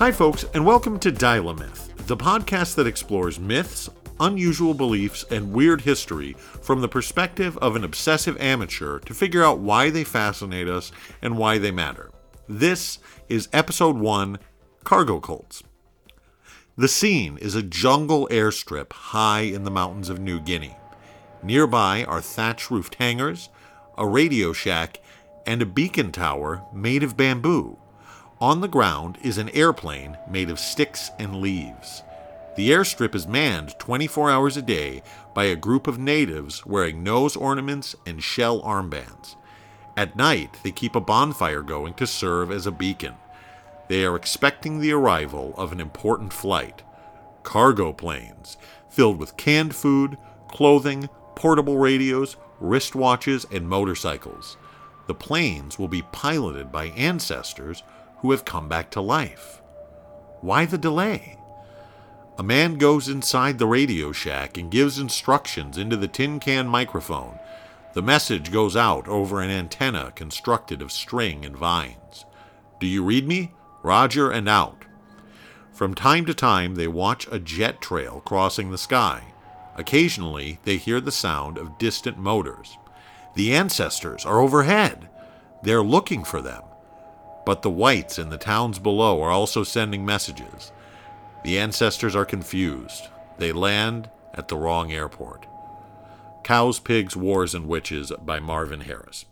Hi, folks, and welcome to Dial-A-Myth, the podcast that explores myths, unusual beliefs, and weird history from the perspective of an obsessive amateur to figure out why they fascinate us and why they matter. This is episode 1 Cargo Cults. The scene is a jungle airstrip high in the mountains of New Guinea. Nearby are thatch roofed hangars, a radio shack, and a beacon tower made of bamboo on the ground is an airplane made of sticks and leaves. The airstrip is manned 24 hours a day by a group of natives wearing nose ornaments and shell armbands. At night, they keep a bonfire going to serve as a beacon. They are expecting the arrival of an important flight cargo planes filled with canned food, clothing, portable radios, wristwatches, and motorcycles. The planes will be piloted by ancestors who have come back to life. Why the delay? A man goes inside the Radio Shack and gives instructions into the tin can microphone. The message goes out over an antenna constructed of string and vines. Do you read me? Roger and out. From time to time, they watch a jet trail crossing the sky. Occasionally, they hear the sound of distant motors. The ancestors are overhead. They're looking for them. But the whites in the towns below are also sending messages. The ancestors are confused. They land at the wrong airport. Cows, Pigs, Wars, and Witches by Marvin Harris.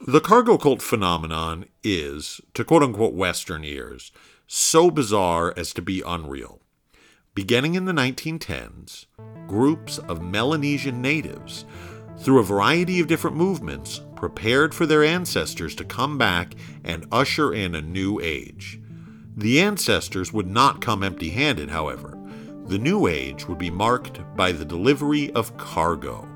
The cargo cult phenomenon is, to quote unquote Western ears, so bizarre as to be unreal. Beginning in the 1910s, groups of Melanesian natives, through a variety of different movements, prepared for their ancestors to come back and usher in a new age. The ancestors would not come empty handed, however. The new age would be marked by the delivery of cargo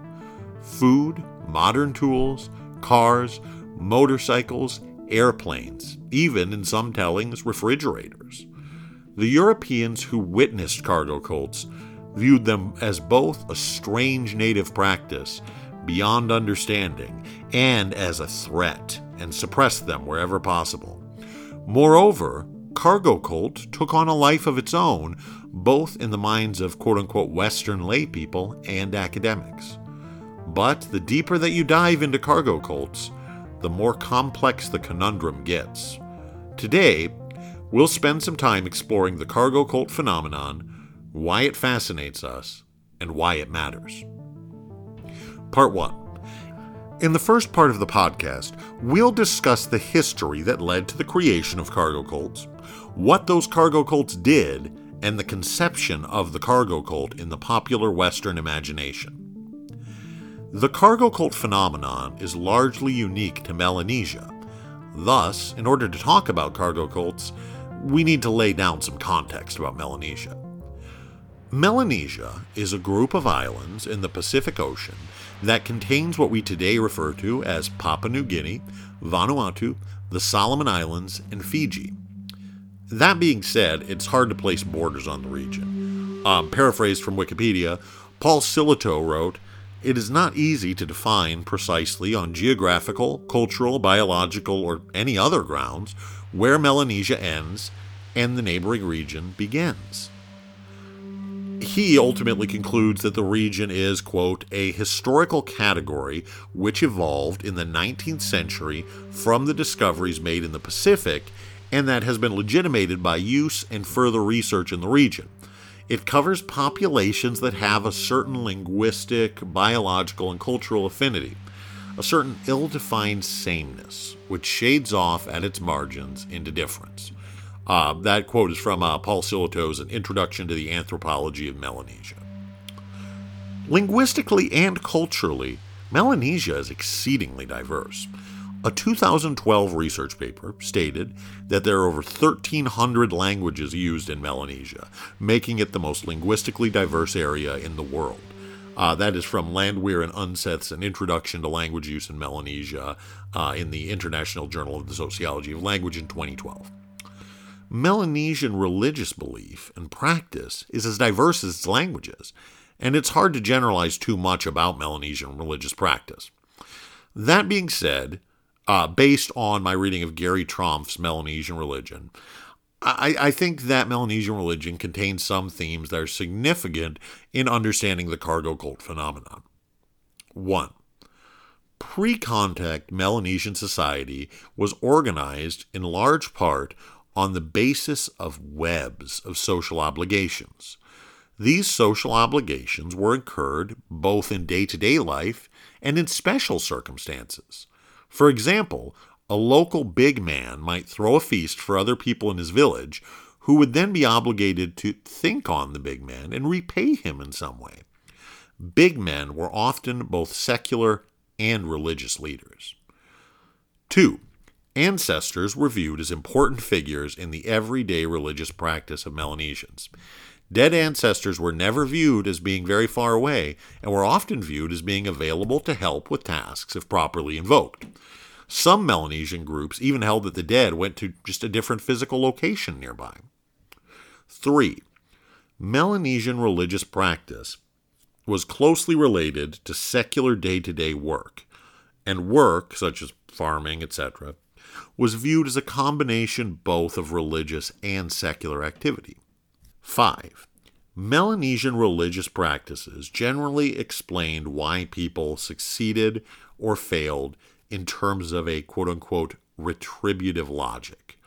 food, modern tools, cars, motorcycles, airplanes, even in some tellings, refrigerators. The Europeans who witnessed cargo cults viewed them as both a strange native practice beyond understanding and as a threat and suppressed them wherever possible. Moreover, cargo cult took on a life of its own, both in the minds of quote unquote Western laypeople and academics. But the deeper that you dive into cargo cults, the more complex the conundrum gets. Today, we'll spend some time exploring the cargo cult phenomenon, why it fascinates us, and why it matters. Part 1. In the first part of the podcast, we'll discuss the history that led to the creation of cargo cults, what those cargo cults did, and the conception of the cargo cult in the popular Western imagination. The cargo cult phenomenon is largely unique to Melanesia. Thus, in order to talk about cargo cults, we need to lay down some context about Melanesia. Melanesia is a group of islands in the Pacific Ocean that contains what we today refer to as Papua New Guinea, Vanuatu, the Solomon Islands, and Fiji. That being said, it's hard to place borders on the region. Um, paraphrased from Wikipedia, Paul Sillitoe wrote, It is not easy to define precisely on geographical, cultural, biological, or any other grounds where Melanesia ends and the neighboring region begins he ultimately concludes that the region is, quote, a historical category which evolved in the 19th century from the discoveries made in the Pacific and that has been legitimated by use and further research in the region. It covers populations that have a certain linguistic, biological, and cultural affinity, a certain ill defined sameness, which shades off at its margins into difference. Uh, that quote is from uh, Paul Sillitoe's An Introduction to the Anthropology of Melanesia. Linguistically and culturally, Melanesia is exceedingly diverse. A 2012 research paper stated that there are over 1,300 languages used in Melanesia, making it the most linguistically diverse area in the world. Uh, that is from Landweer and Unseth's An Introduction to Language Use in Melanesia uh, in the International Journal of the Sociology of Language in 2012. Melanesian religious belief and practice is as diverse as its languages, and it's hard to generalize too much about Melanesian religious practice. That being said, uh, based on my reading of Gary Trompf's Melanesian Religion, I, I, think that Melanesian religion contains some themes that are significant in understanding the cargo cult phenomenon. One, pre contact Melanesian society was organized in large part on the basis of webs of social obligations. These social obligations were incurred both in day to day life and in special circumstances. For example, a local big man might throw a feast for other people in his village who would then be obligated to think on the big man and repay him in some way. Big men were often both secular and religious leaders. 2. Ancestors were viewed as important figures in the everyday religious practice of Melanesians. Dead ancestors were never viewed as being very far away and were often viewed as being available to help with tasks if properly invoked. Some Melanesian groups even held that the dead went to just a different physical location nearby. 3. Melanesian religious practice was closely related to secular day to day work, and work, such as farming, etc., was viewed as a combination both of religious and secular activity. 5. Melanesian religious practices generally explained why people succeeded or failed in terms of a quote unquote retributive logic.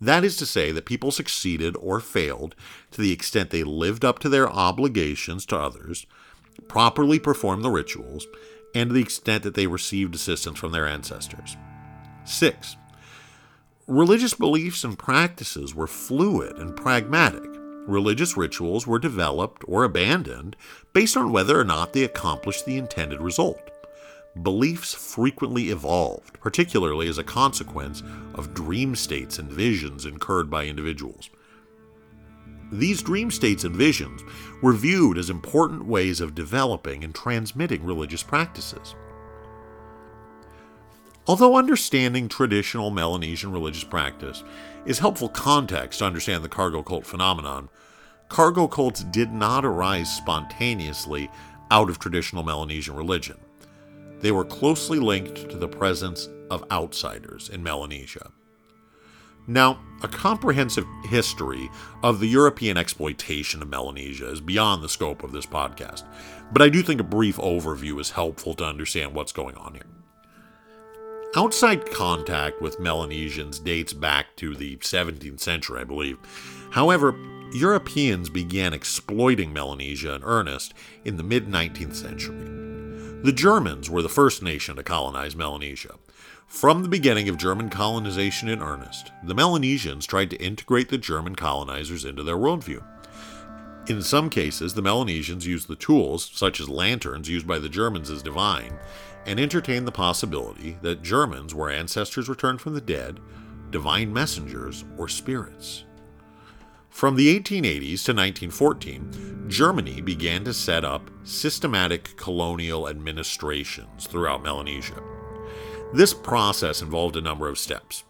That is to say, that people succeeded or failed to the extent they lived up to their obligations to others, properly performed the rituals, and to the extent that they received assistance from their ancestors. 6. Religious beliefs and practices were fluid and pragmatic. Religious rituals were developed or abandoned based on whether or not they accomplished the intended result beliefs frequently evolved, particularly as a consequence of dream states and visions incurred by individuals. These dream states and visions were viewed as important ways of developing and transmitting religious practices. Although understanding traditional Melanesian religious practice is helpful context to understand the cargo cult phenomenon, cargo cults did not arise spontaneously out of traditional Melanesian religion. They were closely linked to the presence of outsiders in Melanesia. Now, a comprehensive history of the European exploitation of Melanesia is beyond the scope of this podcast, but I do think a brief overview is helpful to understand what's going on here. Outside contact with Melanesians dates back to the 17th century, I believe. However, Europeans began exploiting Melanesia in earnest in the mid 19th century. The Germans were the first nation to colonize Melanesia. From the beginning of German colonization in earnest, the Melanesians tried to integrate the German colonizers into their worldview. In some cases, the Melanesians used the tools, such as lanterns used by the Germans as divine, and entertained the possibility that Germans were ancestors returned from the dead, divine messengers, or spirits. From the 1880s to 1914, Germany began to set up systematic colonial administrations throughout Melanesia. This process involved a number of steps.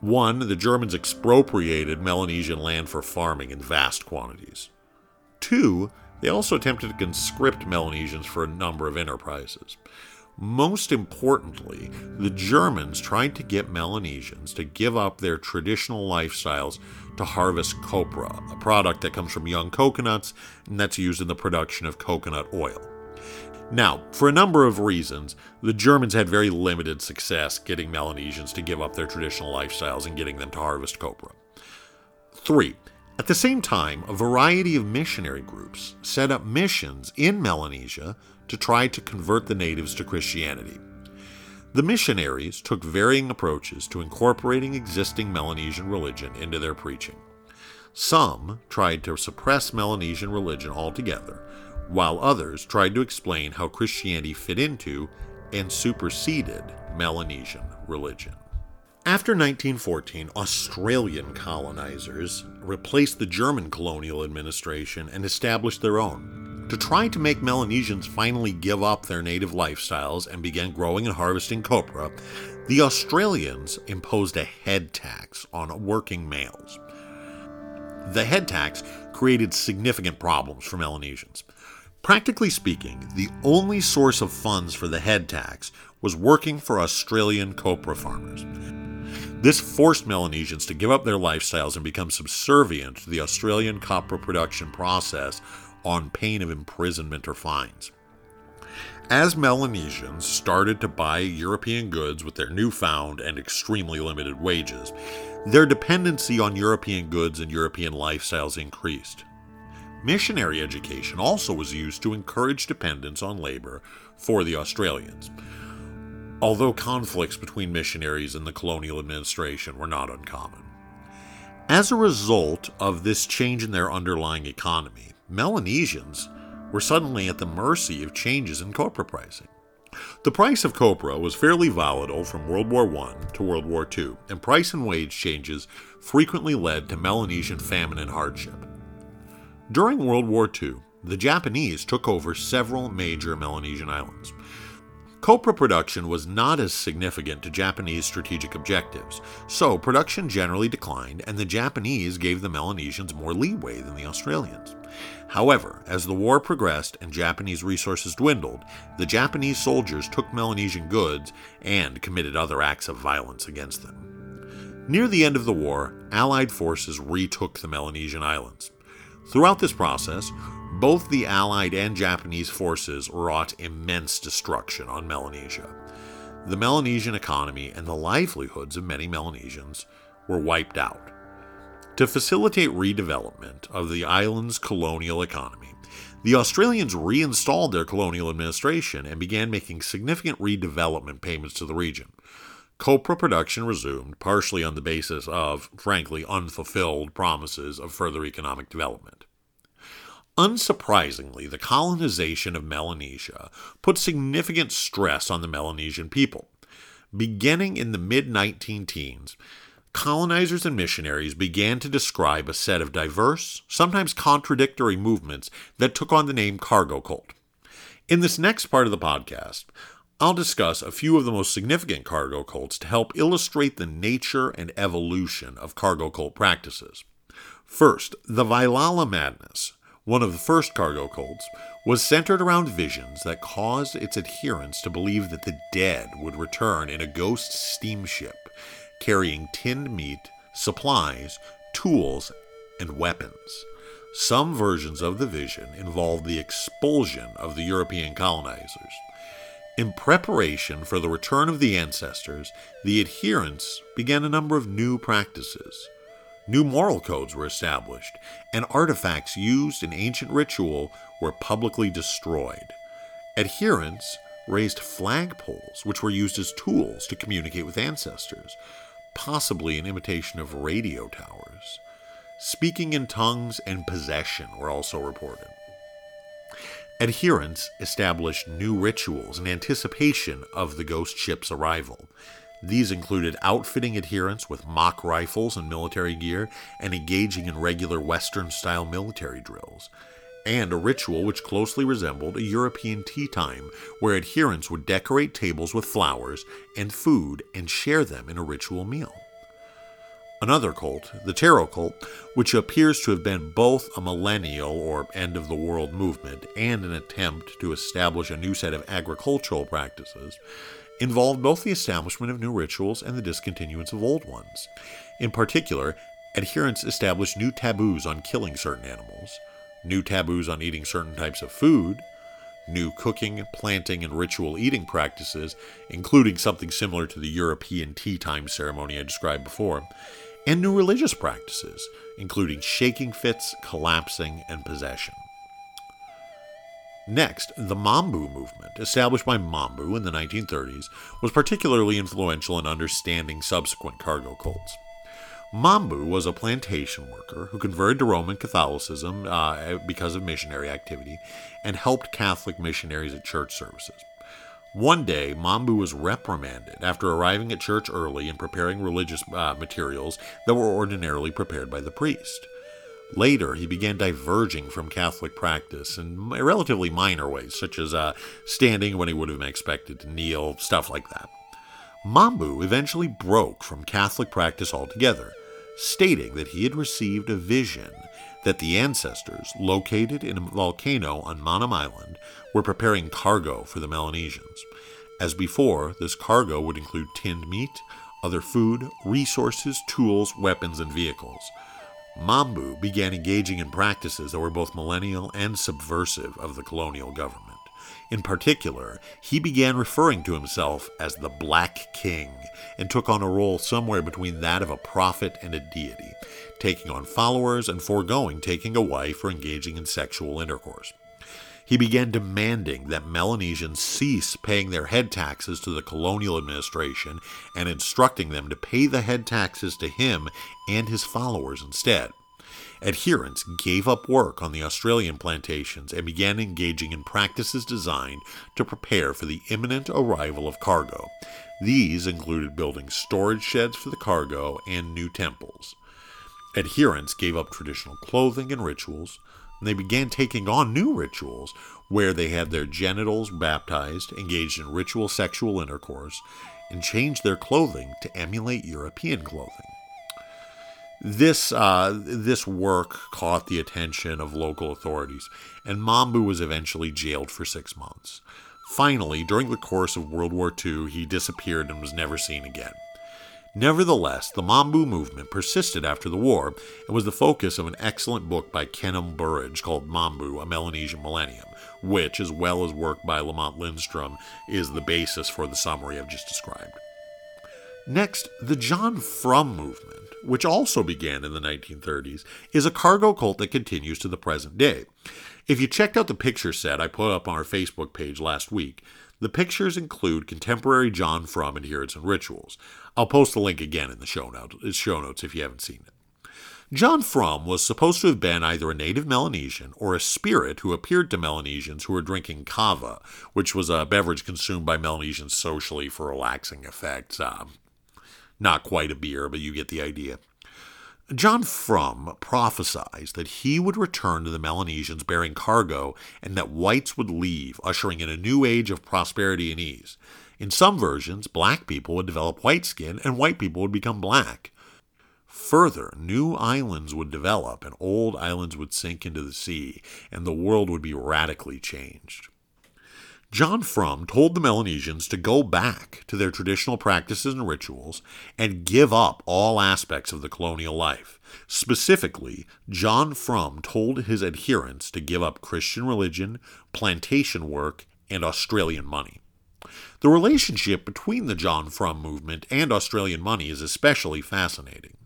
One, the Germans expropriated Melanesian land for farming in vast quantities. Two, they also attempted to conscript Melanesians for a number of enterprises. Most importantly, the Germans tried to get Melanesians to give up their traditional lifestyles to harvest copra, a product that comes from young coconuts and that's used in the production of coconut oil. Now, for a number of reasons, the Germans had very limited success getting Melanesians to give up their traditional lifestyles and getting them to harvest copra. 3. At the same time, a variety of missionary groups set up missions in Melanesia to try to convert the natives to Christianity. The missionaries took varying approaches to incorporating existing Melanesian religion into their preaching. Some tried to suppress Melanesian religion altogether, while others tried to explain how Christianity fit into and superseded Melanesian religion. After 1914, Australian colonizers replaced the German colonial administration and established their own. To try to make Melanesians finally give up their native lifestyles and begin growing and harvesting copra, the Australians imposed a head tax on working males. The head tax created significant problems for Melanesians. Practically speaking, the only source of funds for the head tax was working for Australian copra farmers. This forced Melanesians to give up their lifestyles and become subservient to the Australian copra production process on pain of imprisonment or fines. As Melanesians started to buy European goods with their newfound and extremely limited wages, their dependency on European goods and European lifestyles increased. Missionary education also was used to encourage dependence on labor for the Australians, although conflicts between missionaries and the colonial administration were not uncommon. As a result of this change in their underlying economy, Melanesians were suddenly at the mercy of changes in copra pricing. The price of copra was fairly volatile from World War I to World War II, and price and wage changes frequently led to Melanesian famine and hardship. During World War II, the Japanese took over several major Melanesian islands. Copra production was not as significant to Japanese strategic objectives, so production generally declined, and the Japanese gave the Melanesians more leeway than the Australians. However, as the war progressed and Japanese resources dwindled, the Japanese soldiers took Melanesian goods and committed other acts of violence against them. Near the end of the war, Allied forces retook the Melanesian islands. Throughout this process, both the Allied and Japanese forces wrought immense destruction on Melanesia. The Melanesian economy and the livelihoods of many Melanesians were wiped out. To facilitate redevelopment of the island's colonial economy, the Australians reinstalled their colonial administration and began making significant redevelopment payments to the region. Copra production resumed, partially on the basis of, frankly, unfulfilled promises of further economic development. Unsurprisingly, the colonization of Melanesia put significant stress on the Melanesian people. Beginning in the mid 19 teens, colonizers and missionaries began to describe a set of diverse, sometimes contradictory movements that took on the name cargo cult. In this next part of the podcast, I'll discuss a few of the most significant cargo cults to help illustrate the nature and evolution of cargo cult practices. First, the Vailala Madness, one of the first cargo cults, was centered around visions that caused its adherents to believe that the dead would return in a ghost steamship carrying tinned meat, supplies, tools, and weapons. Some versions of the vision involved the expulsion of the European colonizers. In preparation for the return of the ancestors, the adherents began a number of new practices. New moral codes were established, and artifacts used in ancient ritual were publicly destroyed. Adherents raised flagpoles, which were used as tools to communicate with ancestors, possibly an imitation of radio towers. Speaking in tongues and possession were also reported. Adherents established new rituals in anticipation of the ghost ship's arrival. These included outfitting adherents with mock rifles and military gear and engaging in regular Western style military drills, and a ritual which closely resembled a European tea time, where adherents would decorate tables with flowers and food and share them in a ritual meal. Another cult, the Taro cult, which appears to have been both a millennial or end of the world movement and an attempt to establish a new set of agricultural practices, involved both the establishment of new rituals and the discontinuance of old ones. In particular, adherents established new taboos on killing certain animals, new taboos on eating certain types of food, new cooking, planting, and ritual eating practices, including something similar to the European tea time ceremony I described before, and new religious practices, including shaking fits, collapsing, and possession. Next, the Mambu movement, established by Mambu in the 1930s, was particularly influential in understanding subsequent cargo cults. Mambu was a plantation worker who converted to Roman Catholicism uh, because of missionary activity and helped Catholic missionaries at church services. One day, Mambu was reprimanded after arriving at church early and preparing religious uh, materials that were ordinarily prepared by the priest. Later, he began diverging from Catholic practice in relatively minor ways, such as uh, standing when he would have been expected to kneel, stuff like that. Mambu eventually broke from Catholic practice altogether, stating that he had received a vision that the ancestors, located in a volcano on Manam Island, were preparing cargo for the Melanesians. As before, this cargo would include tinned meat, other food, resources, tools, weapons, and vehicles. Mambu began engaging in practices that were both millennial and subversive of the colonial government. In particular, he began referring to himself as the Black King and took on a role somewhere between that of a prophet and a deity, taking on followers and foregoing taking a wife or engaging in sexual intercourse. He began demanding that Melanesians cease paying their head taxes to the colonial administration and instructing them to pay the head taxes to him and his followers instead. Adherents gave up work on the Australian plantations and began engaging in practices designed to prepare for the imminent arrival of cargo. These included building storage sheds for the cargo and new temples. Adherents gave up traditional clothing and rituals, and they began taking on new rituals where they had their genitals baptized, engaged in ritual sexual intercourse, and changed their clothing to emulate European clothing. This uh, this work caught the attention of local authorities, and Mambu was eventually jailed for six months. Finally, during the course of World War II, he disappeared and was never seen again. Nevertheless, the Mambu movement persisted after the war and was the focus of an excellent book by Kenelm Burridge called Mambu, A Melanesian Millennium, which, as well as work by Lamont Lindstrom, is the basis for the summary I've just described. Next, the John Frum movement, which also began in the 1930s, is a cargo cult that continues to the present day. If you checked out the picture set I put up on our Facebook page last week, the pictures include contemporary John Frum adherents and rituals. I'll post the link again in the show notes, show notes if you haven't seen it. John Frum was supposed to have been either a native Melanesian or a spirit who appeared to Melanesians who were drinking kava, which was a beverage consumed by Melanesians socially for relaxing effects. Um, not quite a beer, but you get the idea. John Frum prophesied that he would return to the Melanesians bearing cargo and that whites would leave, ushering in a new age of prosperity and ease. In some versions, black people would develop white skin and white people would become black. Further, new islands would develop and old islands would sink into the sea, and the world would be radically changed. John Frum told the Melanesians to go back to their traditional practices and rituals and give up all aspects of the colonial life. Specifically, John Frum told his adherents to give up Christian religion, plantation work, and Australian money. The relationship between the John Frum movement and Australian money is especially fascinating.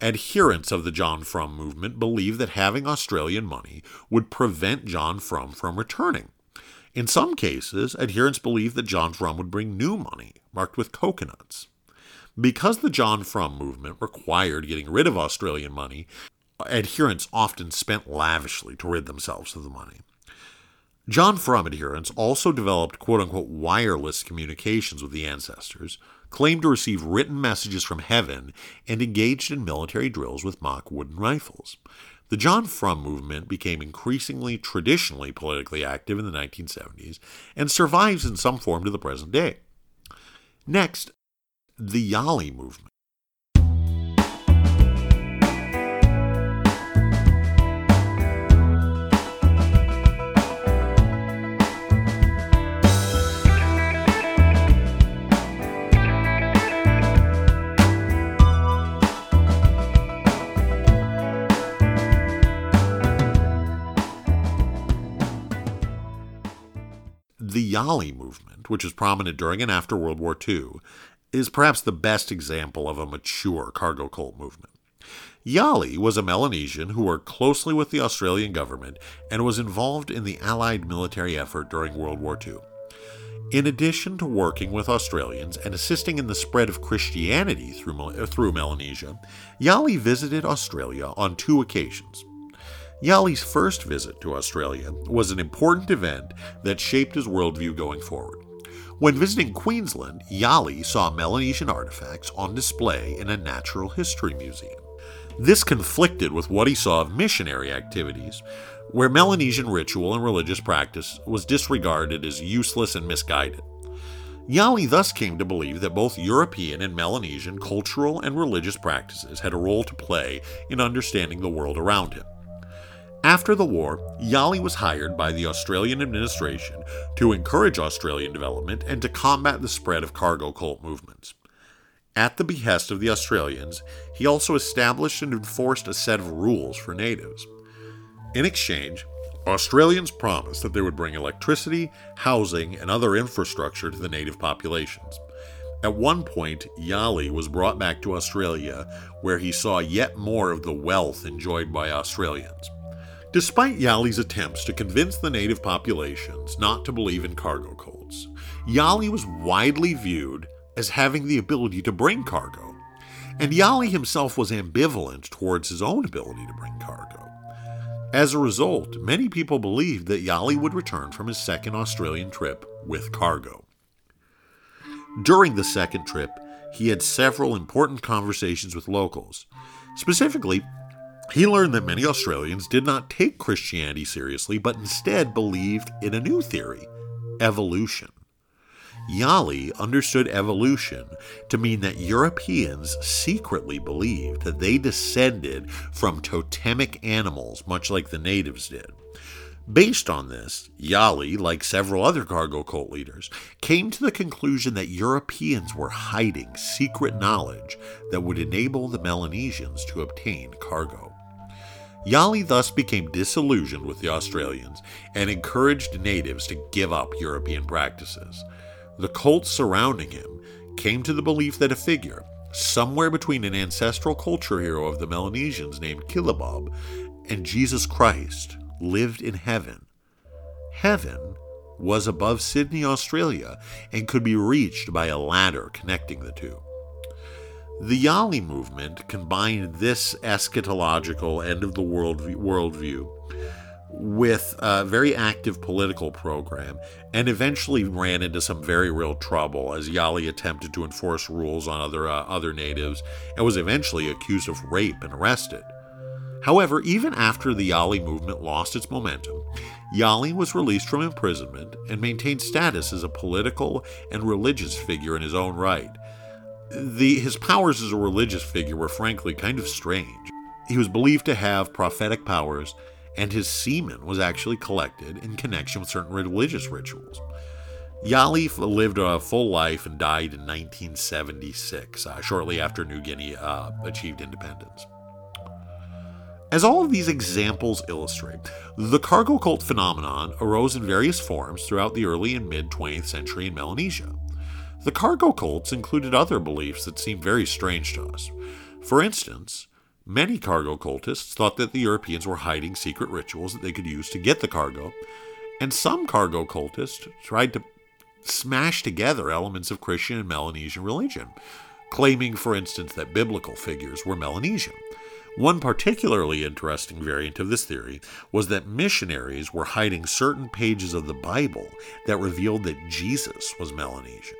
Adherents of the John Frum movement believe that having Australian money would prevent John Frum from returning. In some cases, adherents believed that John Frum would bring new money, marked with coconuts. Because the John Frum movement required getting rid of Australian money, adherents often spent lavishly to rid themselves of the money. John Frum adherents also developed quote unquote wireless communications with the ancestors, claimed to receive written messages from heaven, and engaged in military drills with mock wooden rifles. The John Frum movement became increasingly traditionally politically active in the 1970s and survives in some form to the present day. Next, the Yali movement. The Yali movement, which was prominent during and after World War II, is perhaps the best example of a mature cargo cult movement. Yali was a Melanesian who worked closely with the Australian government and was involved in the Allied military effort during World War II. In addition to working with Australians and assisting in the spread of Christianity through, through Melanesia, Yali visited Australia on two occasions. Yali's first visit to Australia was an important event that shaped his worldview going forward. When visiting Queensland, Yali saw Melanesian artifacts on display in a natural history museum. This conflicted with what he saw of missionary activities, where Melanesian ritual and religious practice was disregarded as useless and misguided. Yali thus came to believe that both European and Melanesian cultural and religious practices had a role to play in understanding the world around him. After the war, Yali was hired by the Australian administration to encourage Australian development and to combat the spread of cargo cult movements. At the behest of the Australians, he also established and enforced a set of rules for natives. In exchange, Australians promised that they would bring electricity, housing, and other infrastructure to the native populations. At one point, Yali was brought back to Australia, where he saw yet more of the wealth enjoyed by Australians. Despite Yali's attempts to convince the native populations not to believe in cargo cults, Yali was widely viewed as having the ability to bring cargo, and Yali himself was ambivalent towards his own ability to bring cargo. As a result, many people believed that Yali would return from his second Australian trip with cargo. During the second trip, he had several important conversations with locals. Specifically, he learned that many Australians did not take Christianity seriously, but instead believed in a new theory evolution. Yali understood evolution to mean that Europeans secretly believed that they descended from totemic animals, much like the natives did. Based on this, Yali, like several other cargo cult leaders, came to the conclusion that Europeans were hiding secret knowledge that would enable the Melanesians to obtain cargo. Yali thus became disillusioned with the Australians and encouraged natives to give up European practices. The cult surrounding him came to the belief that a figure, somewhere between an ancestral culture hero of the Melanesians named Kilibob and Jesus Christ, lived in heaven. Heaven was above Sydney, Australia, and could be reached by a ladder connecting the two. The Yali movement combined this eschatological end of the world worldview with a very active political program and eventually ran into some very real trouble as Yali attempted to enforce rules on other uh, other natives and was eventually accused of rape and arrested. However, even after the Yali movement lost its momentum, Yali was released from imprisonment and maintained status as a political and religious figure in his own right the, his powers as a religious figure were frankly kind of strange. He was believed to have prophetic powers, and his semen was actually collected in connection with certain religious rituals. Yali lived a full life and died in 1976, uh, shortly after New Guinea uh, achieved independence. As all of these examples illustrate, the cargo cult phenomenon arose in various forms throughout the early and mid 20th century in Melanesia. The cargo cults included other beliefs that seemed very strange to us. For instance, many cargo cultists thought that the Europeans were hiding secret rituals that they could use to get the cargo, and some cargo cultists tried to smash together elements of Christian and Melanesian religion, claiming, for instance, that biblical figures were Melanesian. One particularly interesting variant of this theory was that missionaries were hiding certain pages of the Bible that revealed that Jesus was Melanesian.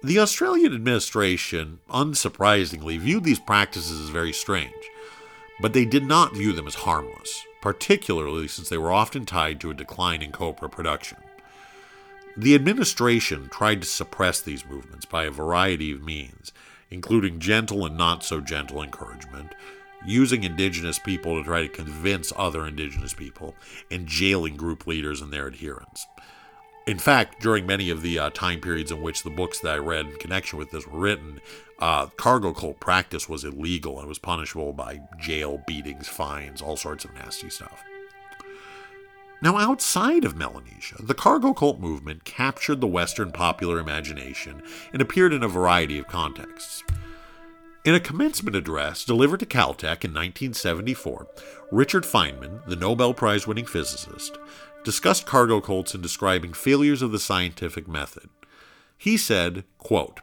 The Australian administration, unsurprisingly, viewed these practices as very strange, but they did not view them as harmless, particularly since they were often tied to a decline in copra production. The administration tried to suppress these movements by a variety of means, including gentle and not so gentle encouragement, using indigenous people to try to convince other indigenous people, and jailing group leaders and their adherents. In fact, during many of the uh, time periods in which the books that I read in connection with this were written, uh, cargo cult practice was illegal and was punishable by jail, beatings, fines, all sorts of nasty stuff. Now, outside of Melanesia, the cargo cult movement captured the Western popular imagination and appeared in a variety of contexts. In a commencement address delivered to Caltech in 1974, Richard Feynman, the Nobel Prize winning physicist, discussed cargo cults in describing failures of the scientific method. He said, quote,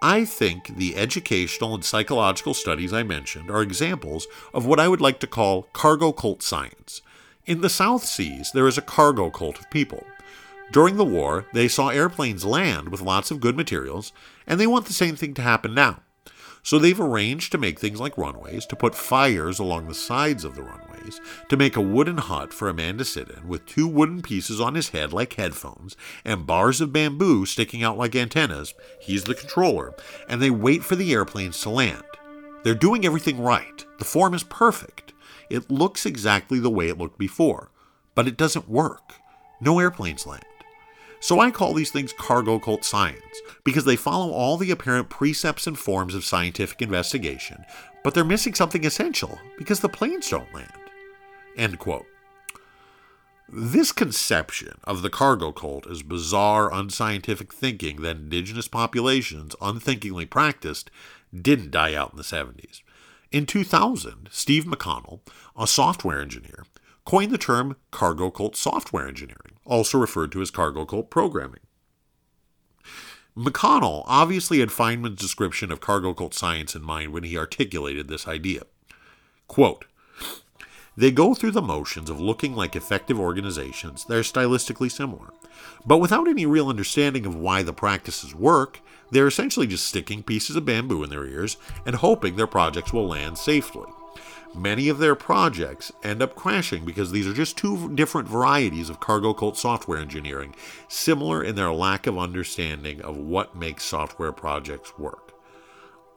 I think the educational and psychological studies I mentioned are examples of what I would like to call cargo cult science. In the South Seas, there is a cargo cult of people. During the war, they saw airplanes land with lots of good materials, and they want the same thing to happen now. So they've arranged to make things like runways, to put fires along the sides of the runways, to make a wooden hut for a man to sit in with two wooden pieces on his head like headphones and bars of bamboo sticking out like antennas. He's the controller, and they wait for the airplanes to land. They're doing everything right. The form is perfect. It looks exactly the way it looked before, but it doesn't work. No airplanes land. So I call these things cargo cult science, because they follow all the apparent precepts and forms of scientific investigation, but they're missing something essential because the planes don't land. End quote. This conception of the cargo cult as bizarre, unscientific thinking that indigenous populations unthinkingly practiced didn't die out in the 70s. In 2000, Steve McConnell, a software engineer, coined the term cargo cult software engineering, also referred to as cargo cult programming. McConnell obviously had Feynman's description of cargo cult science in mind when he articulated this idea. Quote, they go through the motions of looking like effective organizations that are stylistically similar. But without any real understanding of why the practices work, they're essentially just sticking pieces of bamboo in their ears and hoping their projects will land safely. Many of their projects end up crashing because these are just two different varieties of cargo cult software engineering, similar in their lack of understanding of what makes software projects work.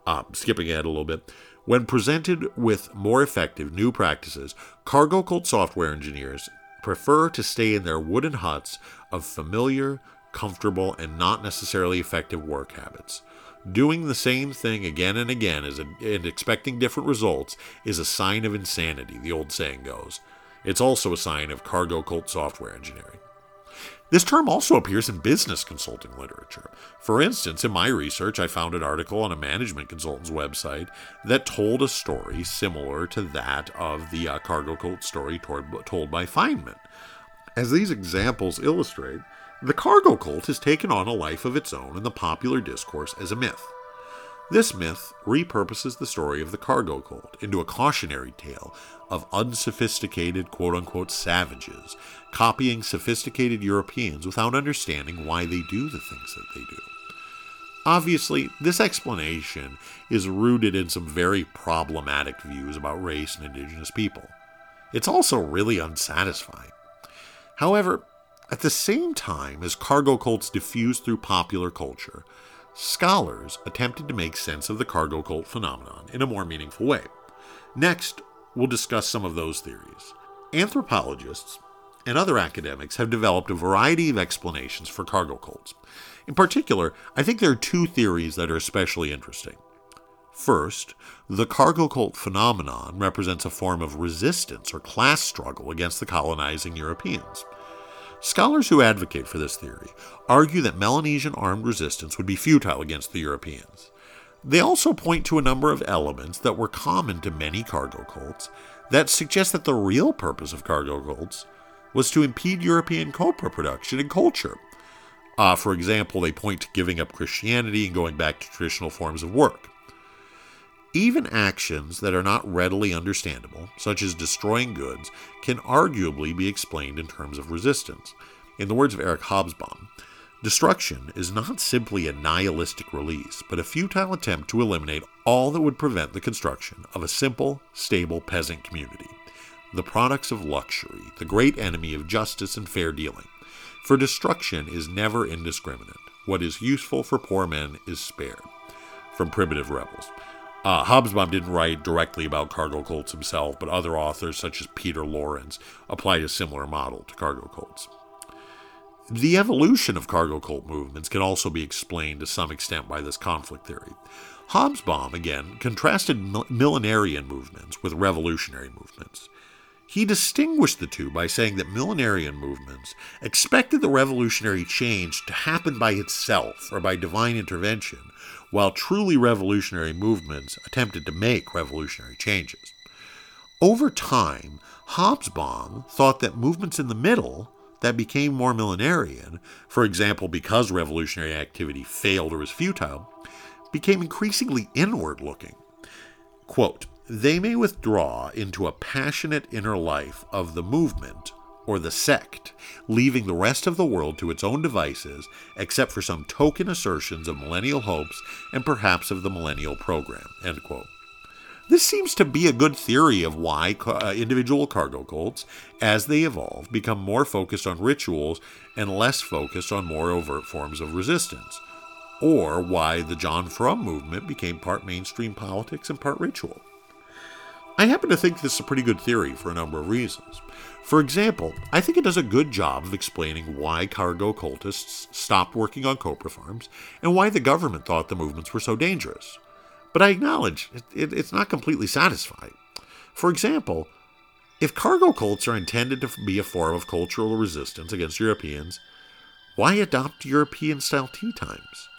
Uh, skipping ahead a little bit. When presented with more effective new practices, cargo cult software engineers prefer to stay in their wooden huts of familiar, comfortable, and not necessarily effective work habits. Doing the same thing again and again a, and expecting different results is a sign of insanity, the old saying goes. It's also a sign of cargo cult software engineering. This term also appears in business consulting literature. For instance, in my research, I found an article on a management consultant's website that told a story similar to that of the uh, cargo cult story told by Feynman. As these examples illustrate, the cargo cult has taken on a life of its own in the popular discourse as a myth. This myth repurposes the story of the cargo cult into a cautionary tale of unsophisticated quote unquote savages copying sophisticated Europeans without understanding why they do the things that they do. Obviously, this explanation is rooted in some very problematic views about race and indigenous people. It's also really unsatisfying. However, at the same time as cargo cults diffused through popular culture, scholars attempted to make sense of the cargo cult phenomenon in a more meaningful way. Next, we'll discuss some of those theories. Anthropologists and other academics have developed a variety of explanations for cargo cults. In particular, I think there are two theories that are especially interesting. First, the cargo cult phenomenon represents a form of resistance or class struggle against the colonizing Europeans. Scholars who advocate for this theory argue that Melanesian armed resistance would be futile against the Europeans. They also point to a number of elements that were common to many cargo cults that suggest that the real purpose of cargo cults was to impede European copra production and culture. Uh, for example, they point to giving up Christianity and going back to traditional forms of work. Even actions that are not readily understandable, such as destroying goods, can arguably be explained in terms of resistance. In the words of Eric Hobsbawm, destruction is not simply a nihilistic release, but a futile attempt to eliminate all that would prevent the construction of a simple, stable peasant community. The products of luxury, the great enemy of justice and fair dealing. For destruction is never indiscriminate. What is useful for poor men is spared. From Primitive Rebels. Uh, Hobsbawm didn't write directly about cargo cults himself, but other authors, such as Peter Lawrence, applied a similar model to cargo cults. The evolution of cargo cult movements can also be explained to some extent by this conflict theory. Hobsbawm, again, contrasted millenarian movements with revolutionary movements. He distinguished the two by saying that millenarian movements expected the revolutionary change to happen by itself or by divine intervention, while truly revolutionary movements attempted to make revolutionary changes. Over time, Hobsbawm thought that movements in the middle that became more millenarian, for example, because revolutionary activity failed or was futile, became increasingly inward looking. Quote, they may withdraw into a passionate inner life of the movement or the sect, leaving the rest of the world to its own devices, except for some token assertions of millennial hopes and perhaps of the millennial program. End quote. This seems to be a good theory of why uh, individual cargo cults, as they evolve, become more focused on rituals and less focused on more overt forms of resistance, or why the John Frum movement became part mainstream politics and part ritual. I happen to think this is a pretty good theory for a number of reasons. For example, I think it does a good job of explaining why cargo cultists stopped working on copra farms and why the government thought the movements were so dangerous. But I acknowledge it, it, it's not completely satisfying. For example, if cargo cults are intended to be a form of cultural resistance against Europeans, why adopt European style tea times?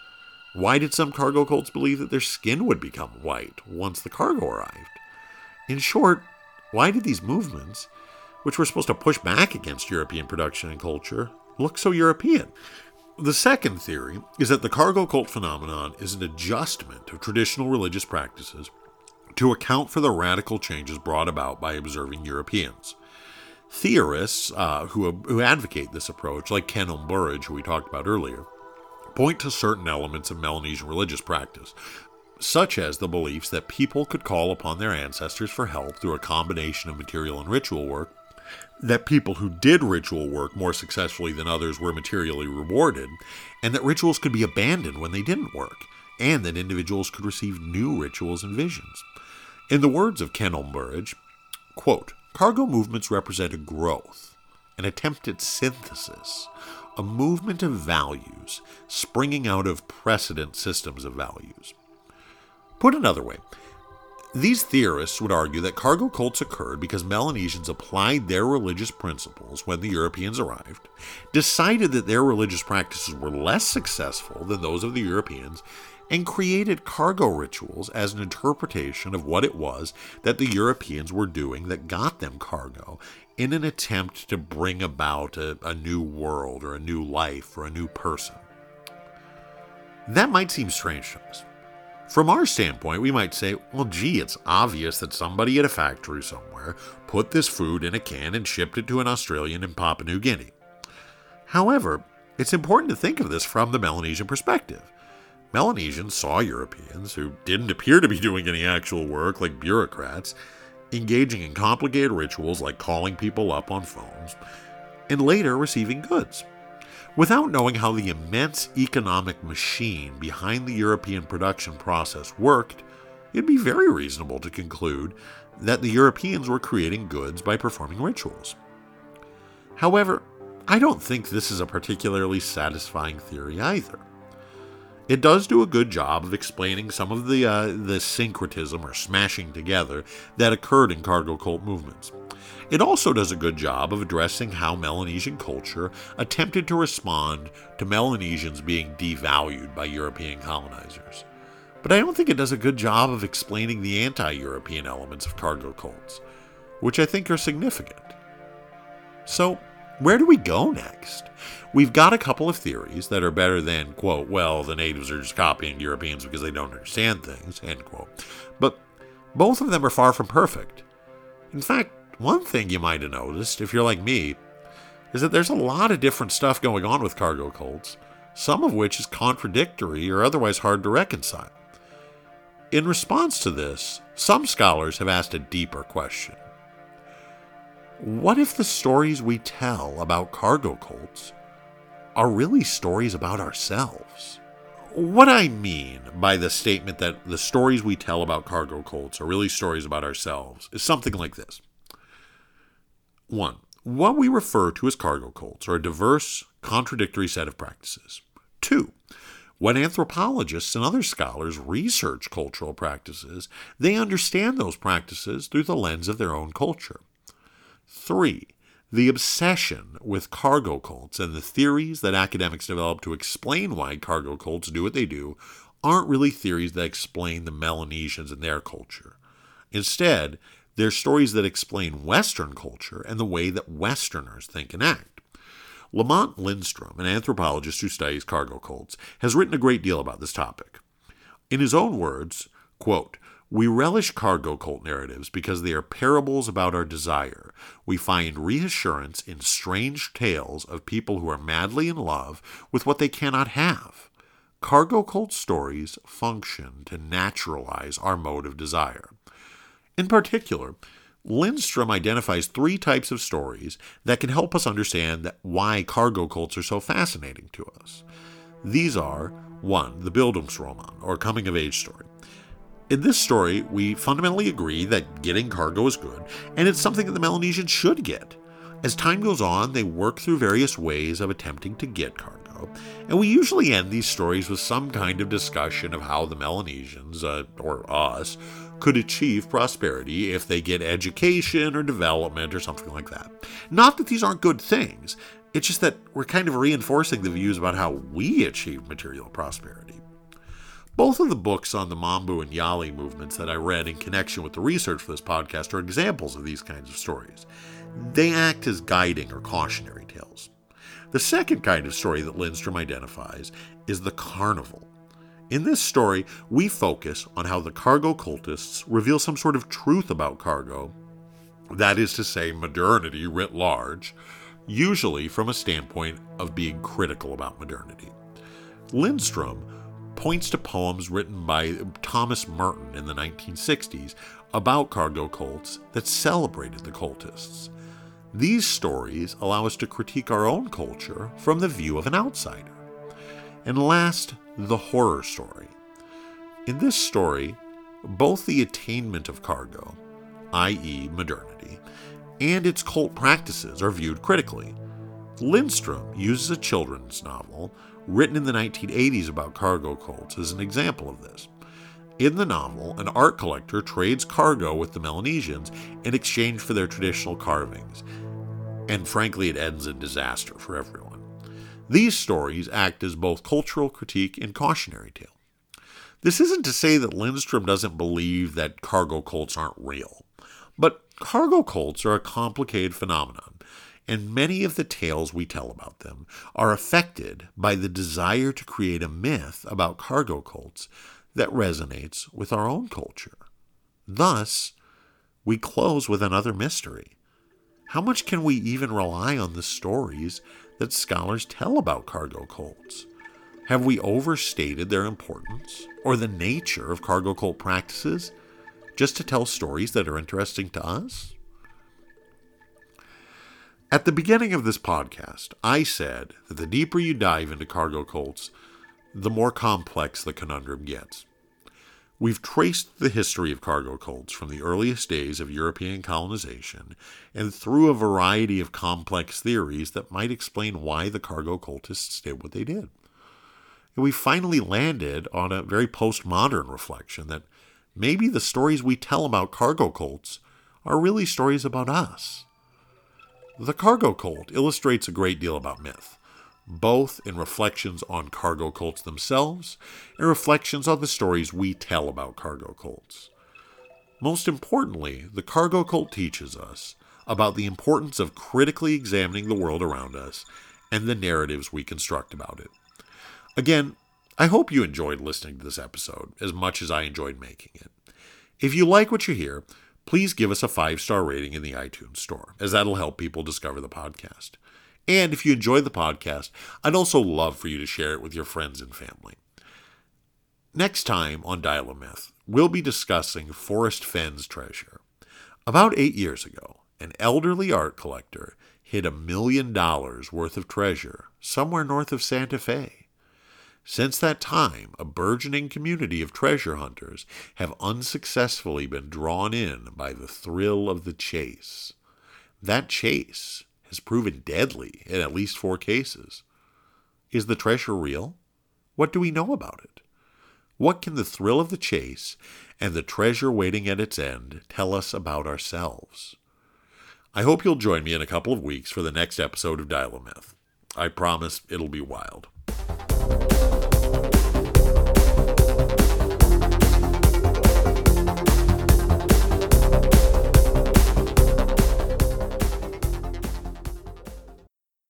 Why did some cargo cults believe that their skin would become white once the cargo arrived? In short, why did these movements, which were supposed to push back against European production and culture, look so European? The second theory is that the cargo cult phenomenon is an adjustment of traditional religious practices to account for the radical changes brought about by observing Europeans. Theorists uh, who, who advocate this approach, like Ken Burridge, who we talked about earlier, point to certain elements of Melanesian religious practice, such as the beliefs that people could call upon their ancestors for help through a combination of material and ritual work, that people who did ritual work more successfully than others were materially rewarded, and that rituals could be abandoned when they didn't work, and that individuals could receive new rituals and visions. In the words of Ken Burridge, quote, cargo movements represent a growth, an attempt at synthesis, a movement of values springing out of precedent systems of values. Put another way, these theorists would argue that cargo cults occurred because Melanesians applied their religious principles when the Europeans arrived, decided that their religious practices were less successful than those of the Europeans, and created cargo rituals as an interpretation of what it was that the Europeans were doing that got them cargo in an attempt to bring about a, a new world or a new life or a new person. That might seem strange to us. From our standpoint, we might say, well, gee, it's obvious that somebody at a factory somewhere put this food in a can and shipped it to an Australian in Papua New Guinea. However, it's important to think of this from the Melanesian perspective. Melanesians saw Europeans, who didn't appear to be doing any actual work like bureaucrats, engaging in complicated rituals like calling people up on phones, and later receiving goods. Without knowing how the immense economic machine behind the European production process worked, it'd be very reasonable to conclude that the Europeans were creating goods by performing rituals. However, I don't think this is a particularly satisfying theory either. It does do a good job of explaining some of the uh, the syncretism or smashing together that occurred in cargo cult movements. It also does a good job of addressing how Melanesian culture attempted to respond to Melanesians being devalued by European colonizers. But I don't think it does a good job of explaining the anti European elements of cargo cults, which I think are significant. So, where do we go next? We've got a couple of theories that are better than, quote, well, the natives are just copying Europeans because they don't understand things, end quote. But both of them are far from perfect. In fact, one thing you might have noticed, if you're like me, is that there's a lot of different stuff going on with cargo cults, some of which is contradictory or otherwise hard to reconcile. In response to this, some scholars have asked a deeper question. What if the stories we tell about cargo cults are really stories about ourselves? What I mean by the statement that the stories we tell about cargo cults are really stories about ourselves is something like this. 1. What we refer to as cargo cults are a diverse, contradictory set of practices. 2. When anthropologists and other scholars research cultural practices, they understand those practices through the lens of their own culture. 3. The obsession with cargo cults and the theories that academics develop to explain why cargo cults do what they do aren't really theories that explain the Melanesians and their culture. Instead, they're stories that explain Western culture and the way that Westerners think and act. Lamont Lindstrom, an anthropologist who studies cargo cults, has written a great deal about this topic. In his own words, quote, We relish cargo cult narratives because they are parables about our desire. We find reassurance in strange tales of people who are madly in love with what they cannot have. Cargo cult stories function to naturalize our mode of desire. In particular, Lindstrom identifies three types of stories that can help us understand why cargo cults are so fascinating to us. These are 1. The Bildungsroman, or coming of age story. In this story, we fundamentally agree that getting cargo is good, and it's something that the Melanesians should get. As time goes on, they work through various ways of attempting to get cargo, and we usually end these stories with some kind of discussion of how the Melanesians, uh, or us, could achieve prosperity if they get education or development or something like that. Not that these aren't good things, it's just that we're kind of reinforcing the views about how we achieve material prosperity. Both of the books on the Mambu and Yali movements that I read in connection with the research for this podcast are examples of these kinds of stories. They act as guiding or cautionary tales. The second kind of story that Lindstrom identifies is the carnival. In this story, we focus on how the cargo cultists reveal some sort of truth about cargo, that is to say, modernity writ large, usually from a standpoint of being critical about modernity. Lindstrom points to poems written by Thomas Merton in the 1960s about cargo cults that celebrated the cultists. These stories allow us to critique our own culture from the view of an outsider. And last, the horror story. In this story, both the attainment of cargo, i.e., modernity, and its cult practices are viewed critically. Lindstrom uses a children's novel written in the 1980s about cargo cults as an example of this. In the novel, an art collector trades cargo with the Melanesians in exchange for their traditional carvings, and frankly, it ends in disaster for everyone. These stories act as both cultural critique and cautionary tale. This isn't to say that Lindstrom doesn't believe that cargo cults aren't real, but cargo cults are a complicated phenomenon, and many of the tales we tell about them are affected by the desire to create a myth about cargo cults that resonates with our own culture. Thus, we close with another mystery. How much can we even rely on the stories that scholars tell about cargo cults? Have we overstated their importance or the nature of cargo cult practices just to tell stories that are interesting to us? At the beginning of this podcast, I said that the deeper you dive into cargo cults, the more complex the conundrum gets. We've traced the history of cargo cults from the earliest days of European colonization and through a variety of complex theories that might explain why the cargo cultists did what they did. And we finally landed on a very postmodern reflection that maybe the stories we tell about cargo cults are really stories about us. The cargo cult illustrates a great deal about myth both in reflections on cargo cults themselves and reflections on the stories we tell about cargo cults. Most importantly, the cargo cult teaches us about the importance of critically examining the world around us and the narratives we construct about it. Again, I hope you enjoyed listening to this episode as much as I enjoyed making it. If you like what you hear, please give us a five star rating in the iTunes Store, as that'll help people discover the podcast. And if you enjoy the podcast, I'd also love for you to share it with your friends and family. Next time on Dial a Myth, we'll be discussing Forrest Fenn's treasure. About eight years ago, an elderly art collector hid a million dollars worth of treasure somewhere north of Santa Fe. Since that time, a burgeoning community of treasure hunters have unsuccessfully been drawn in by the thrill of the chase. That chase has proven deadly in at least four cases. Is the treasure real? What do we know about it? What can the thrill of the chase and the treasure waiting at its end tell us about ourselves? I hope you'll join me in a couple of weeks for the next episode of Dial a Myth. I promise it'll be wild.